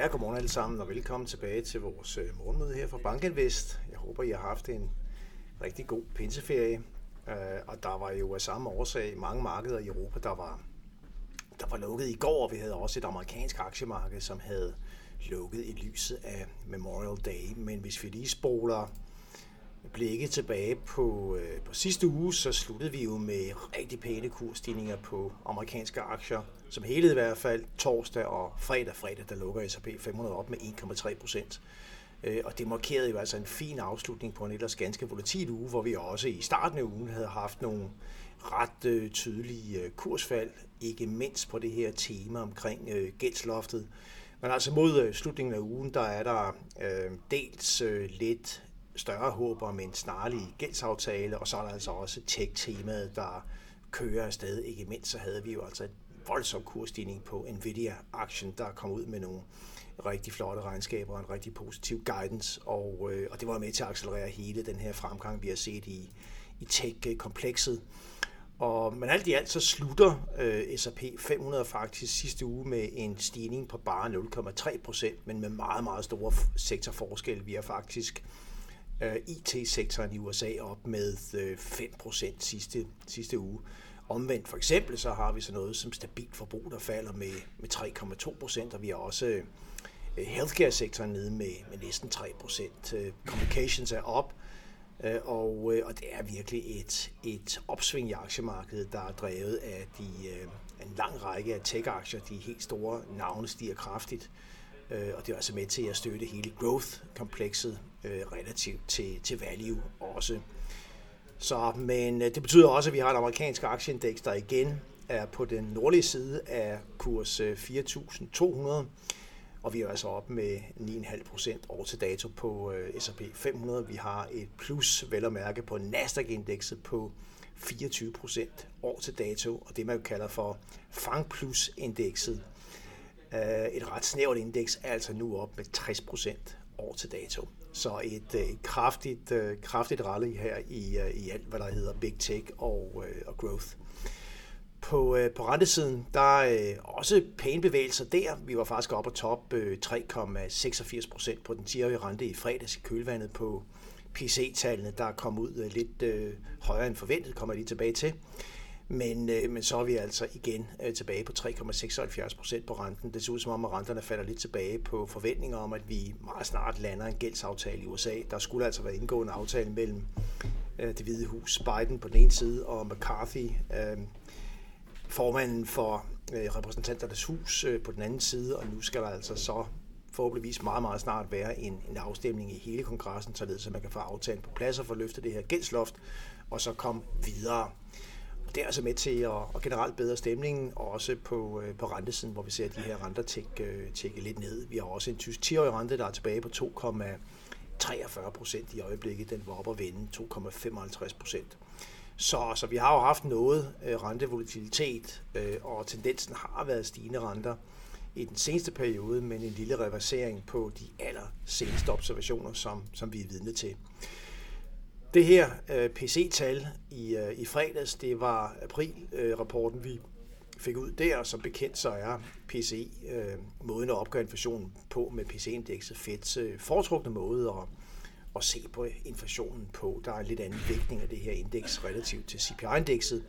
Ja, godmorgen alle sammen, og velkommen tilbage til vores øh, morgenmøde her fra Bankinvest. Jeg håber, I har haft en rigtig god pinseferie, øh, og der var jo af samme årsag mange markeder i Europa, der var, der var lukket i går, og vi havde også et amerikansk aktiemarked, som havde lukket i lyset af Memorial Day. Men hvis vi lige spoler blikket tilbage på, øh, på sidste uge, så sluttede vi jo med rigtig pæne kursstigninger på amerikanske aktier. Som helhed i hvert fald torsdag og fredag. Fredag der lukker S&P 500 op med 1,3 procent. Øh, og det markerede jo altså en fin afslutning på en ellers ganske volatil uge, hvor vi også i starten af ugen havde haft nogle ret øh, tydelige øh, kursfald, ikke mindst på det her tema omkring gældsloftet. Men altså mod slutningen af ugen, der er der øh, dels øh, lidt større håb om en snarlig gældsaftale, og så er der altså også tech-temaet, der kører afsted. Ikke mindst så havde vi jo altså et voldsom kursstigning på Nvidia-aktien, der kom ud med nogle rigtig flotte regnskaber og en rigtig positiv guidance, og, øh, og det var med til at accelerere hele den her fremgang, vi har set i, i tech-komplekset. Og, men alt i alt så slutter øh, S&P 500 faktisk sidste uge med en stigning på bare 0,3 procent, men med meget, meget store sektorforskelle. Vi har faktisk øh, IT-sektoren i USA op med øh, 5% sidste, sidste uge. Omvendt for eksempel, så har vi så noget som stabilt forbrug, der falder med, med 3,2%, og vi har også øh, healthcare-sektoren nede med, med næsten 3%. Øh, communications er op, øh, og, og det er virkelig et, et opsving i aktiemarkedet, der er drevet af de, en lang række af tech-aktier. De helt store navne stiger kraftigt. Og det er altså med til at støtte hele growth-komplekset relativt til, til value også. Så, men øh, det betyder også, at vi har et amerikansk aktieindeks, der igen er på den nordlige side af kurs øh, 4.200, og vi er altså op med 9,5 procent år til dato på øh, S&P 500. Vi har et plus, vel at mærke, på Nasdaq-indekset på 24 procent år til dato, og det man jo kalder for Fang Plus-indekset, et ret snævert indeks er altså nu op med 60 procent år til dato. Så et, et kraftigt, øh, kraftigt rally her i, øh, i alt, hvad der hedder Big Tech og, og Growth. På, på rentesiden, der er også pæne bevægelser der. Vi var faktisk oppe på top 3,86 procent på den 10-årige rente i fredags i kølvandet på PC-tallene, der kom ud lidt højere end forventet, kommer jeg lige tilbage til. Men, øh, men så er vi altså igen øh, tilbage på 3,76 procent på renten. Det ser ud som om, at renterne falder lidt tilbage på forventninger om, at vi meget snart lander en gældsaftale i USA. Der skulle altså være indgået en aftale mellem øh, det hvide hus, Biden på den ene side, og McCarthy, øh, formanden for øh, repræsentanternes hus øh, på den anden side, og nu skal der altså så forhåbentligvis meget, meget snart være en, en afstemning i hele kongressen, således at man kan få aftalen på plads og få løftet det her gældsloft, og så komme videre det er altså med til at, at generelt bedre stemningen, og også på, øh, på rentesiden, hvor vi ser de her renter tække, øh, tække lidt ned. Vi har også en tysk 10-årig rente, der er tilbage på 2,43 procent i øjeblikket. Den var op at vende 2,55 procent. Så, så vi har jo haft noget øh, rentevolatilitet, øh, og tendensen har været stigende renter i den seneste periode, men en lille reversering på de aller seneste observationer, som, som vi er vidne til. Det her øh, PC-tal i, øh, i fredags, det var april-rapporten, øh, vi fik ud der, som bekendt så er PCI øh, måden at opgøre inflationen på med PC-indekset Feds øh, foretrukne måde at, at se på inflationen på. Der er en lidt anden vægtning af det her indeks relativt til CPI-indekset,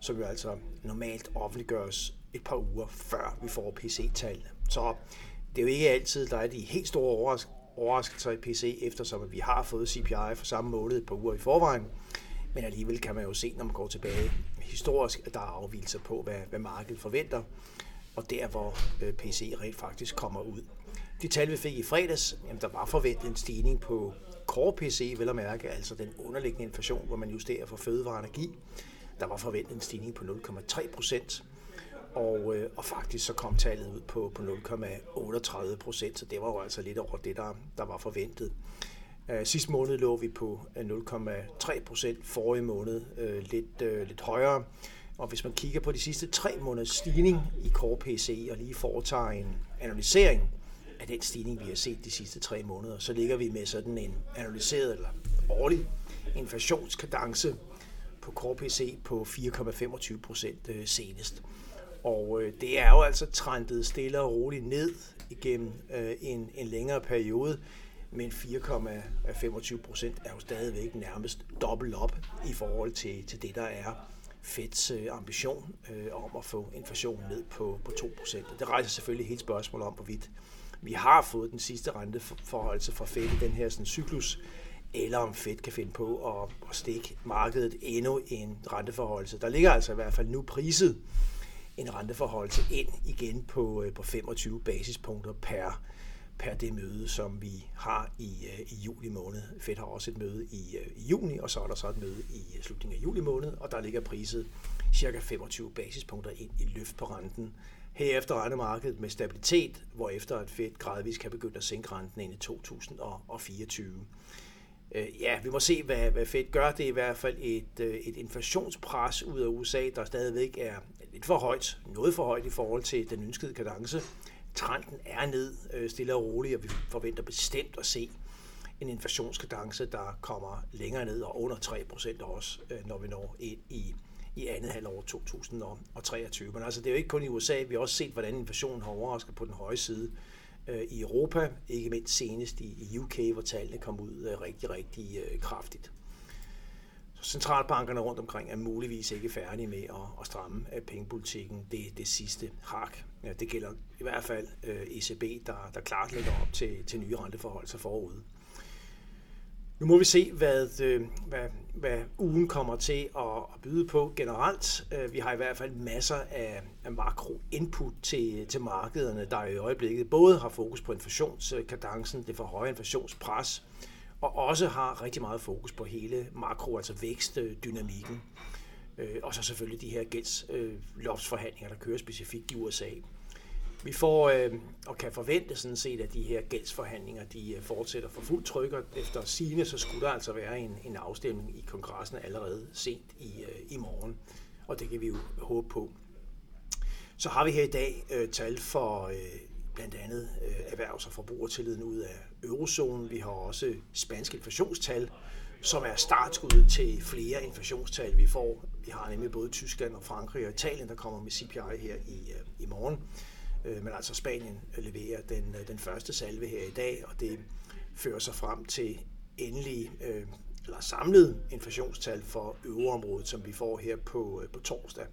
som jo altså normalt offentliggøres et par uger før vi får PC-tallene. Så det er jo ikke altid, der er de helt store overraskelser i PC, eftersom vi har fået CPI for samme måned et par uger i forvejen. Men alligevel kan man jo se, når man går tilbage historisk, at der er afvielser på, hvad, hvad markedet forventer, og der hvor øh, PC rent faktisk kommer ud. De tal, vi fik i fredags, jamen, der var forventet en stigning på core PC, vel at mærke, altså den underliggende inflation, hvor man justerer for fødevare og energi. Der var forventet en stigning på 0,3 procent, og, øh, og faktisk så kom tallet ud på, på 0,38 procent, så det var jo altså lidt over det, der, der var forventet. Øh, sidste måned lå vi på øh, 0,3 procent, forrige måned øh, lidt, øh, lidt højere. Og hvis man kigger på de sidste tre måneders stigning i Core PC og lige foretager en analysering af den stigning, vi har set de sidste tre måneder, så ligger vi med sådan en analyseret eller årlig inflationskadence på Core PC på 4,25 procent øh, senest. Og øh, det er jo altså trendet stille og roligt ned igennem øh, en, en længere periode, men 4,25 procent er jo stadigvæk nærmest dobbelt op i forhold til, til det, der er Feds øh, ambition øh, om at få inflationen ned på, på 2 procent. Det rejser selvfølgelig helt spørgsmål om, hvorvidt vi har fået den sidste renteforholdelse fra Fed i den her sådan, cyklus, eller om Fed kan finde på at, at stikke markedet endnu en renteforholdelse. Der ligger altså i hvert fald nu priset en renteforholdelse ind igen på, øh, på 25 basispunkter per, per det møde, som vi har i, øh, i juli måned. Fed har også et møde i, øh, i juni, og så er der så et møde i slutningen af juli måned, og der ligger priset cirka 25 basispunkter ind i løft på renten. Herefter regner markedet med stabilitet, hvor efter at Fed gradvist kan begynde at sænke renten ind i 2024. Ja, vi må se, hvad, hvad Fed gør. Det er i hvert fald et, et inflationspres ud af USA, der stadigvæk er lidt for højt, noget for højt i forhold til den ønskede kadence. Trenden er ned øh, stille og roligt, og vi forventer bestemt at se en inflationskadence, der kommer længere ned og under 3% også, øh, når vi når ind i, i andet halvår 2023. Men altså, det er jo ikke kun i USA, vi har også set, hvordan inflationen har overrasket på den høje side øh, i Europa, ikke mindst senest i UK, hvor tallene kom ud øh, rigtig, rigtig øh, kraftigt centralbankerne rundt omkring er muligvis ikke færdige med at, at stramme øh, pengepolitikken det, det sidste hak. Ja, det gælder i hvert fald øh, ECB, der, der klart lægger op til, til nye renteforhold sig forude. Nu må vi se, hvad, øh, hvad, hvad ugen kommer til at, at byde på generelt. Øh, vi har i hvert fald masser af, af makro-input til, til markederne, der i øjeblikket både har fokus på inflationskadencen, øh, det for høje inflationspres, og også har rigtig meget fokus på hele makro, altså vækstdynamikken. Øh, og så selvfølgelig de her gældsloftsforhandlinger, der kører specifikt i USA. Vi får øh, og kan forvente sådan set, at de her gældsforhandlinger de øh, fortsætter for fuld tryk, og efter sine så skulle der altså være en, en afstemning i kongressen allerede sent i, øh, i morgen, og det kan vi jo håbe på. Så har vi her i dag øh, tal for øh, blandt andet øh, erhvervs- og forbrugertilliden ud af eurozonen. Vi har også spanske inflationstal, som er startskuddet til flere inflationstal, vi får. Vi har nemlig både Tyskland og Frankrig og Italien, der kommer med CPI her i, øh, i morgen. Øh, men altså Spanien leverer den, øh, den første salve her i dag, og det fører sig frem til endelig øh, eller samlet inflationstal for øvreområdet, som vi får her på, øh, på torsdag.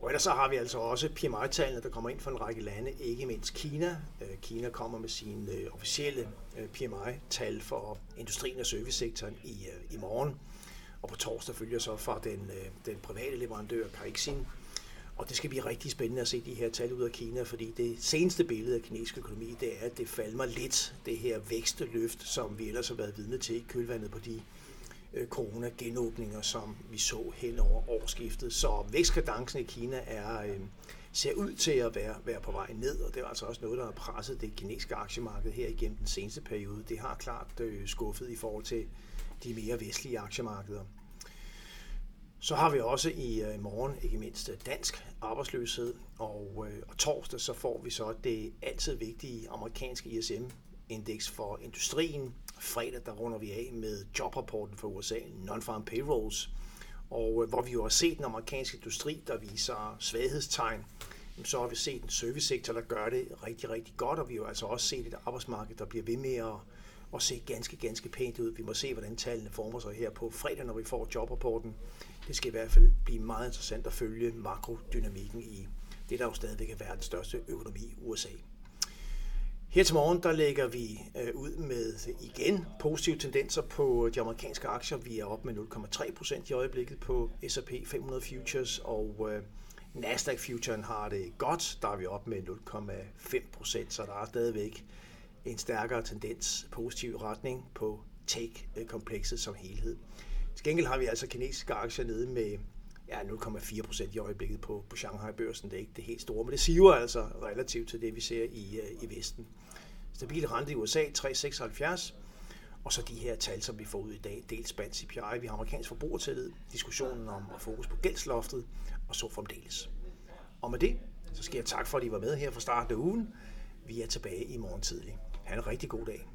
Og ellers så har vi altså også PMI-tallene, der kommer ind fra en række lande, ikke mindst Kina. Øh, Kina kommer med sine øh, officielle øh, PMI-tal for industrien og servicesektoren i, i morgen. Og på torsdag følger så fra den, den private leverandør Caixin. Og det skal blive rigtig spændende at se de her tal ud af Kina, fordi det seneste billede af kinesisk økonomi, det er, at det falmer lidt, det her væksteløft, som vi ellers har været vidne til i kølvandet på de Øh, corona-genåbninger, som vi så hen over årsskiftet. Så vækstkadencen i Kina er, øh, ser ud til at være, være på vej ned, og det er altså også noget, der har presset det kinesiske aktiemarked her igennem den seneste periode. Det har klart øh, skuffet i forhold til de mere vestlige aktiemarkeder. Så har vi også i øh, morgen ikke mindst øh, dansk arbejdsløshed, og, øh, og torsdag så får vi så det altid vigtige amerikanske ISM-indeks for industrien, fredag, der runder vi af med jobrapporten for USA, Non-Farm Payrolls, og øh, hvor vi jo har set den amerikanske industri, der viser svaghedstegn, så har vi set en servicesektor, der gør det rigtig, rigtig godt, og vi har jo altså også set et arbejdsmarked, der bliver ved med at, at se ganske, ganske pænt ud. Vi må se, hvordan tallene former sig her på fredag, når vi får jobrapporten. Det skal i hvert fald blive meget interessant at følge makrodynamikken i det, der jo stadigvæk er verdens største økonomi, USA. Her til morgen der lægger vi øh, ud med igen positive tendenser på de amerikanske aktier. Vi er op med 0,3 procent i øjeblikket på S&P 500 Futures, og øh, Nasdaq Futuren har det godt. Der er vi op med 0,5 procent, så der er stadigvæk en stærkere tendens positiv retning på tech-komplekset som helhed. Til gengæld har vi altså kinesiske aktier nede med ja, 0,4 procent i øjeblikket på, på Shanghai-børsen. Det er ikke det helt store, men det siver altså relativt til det, vi ser i, øh, i Vesten. Stabil rente i USA 3,76, og så de her tal, som vi får ud i dag, dels spansk CPI, vi har amerikansk forbrugertillid, diskussionen om at fokus på gældsloftet, og så fremdeles. Og med det, så skal jeg tak for, at I var med her fra starten af ugen. Vi er tilbage i morgen tidlig. Ha' en rigtig god dag.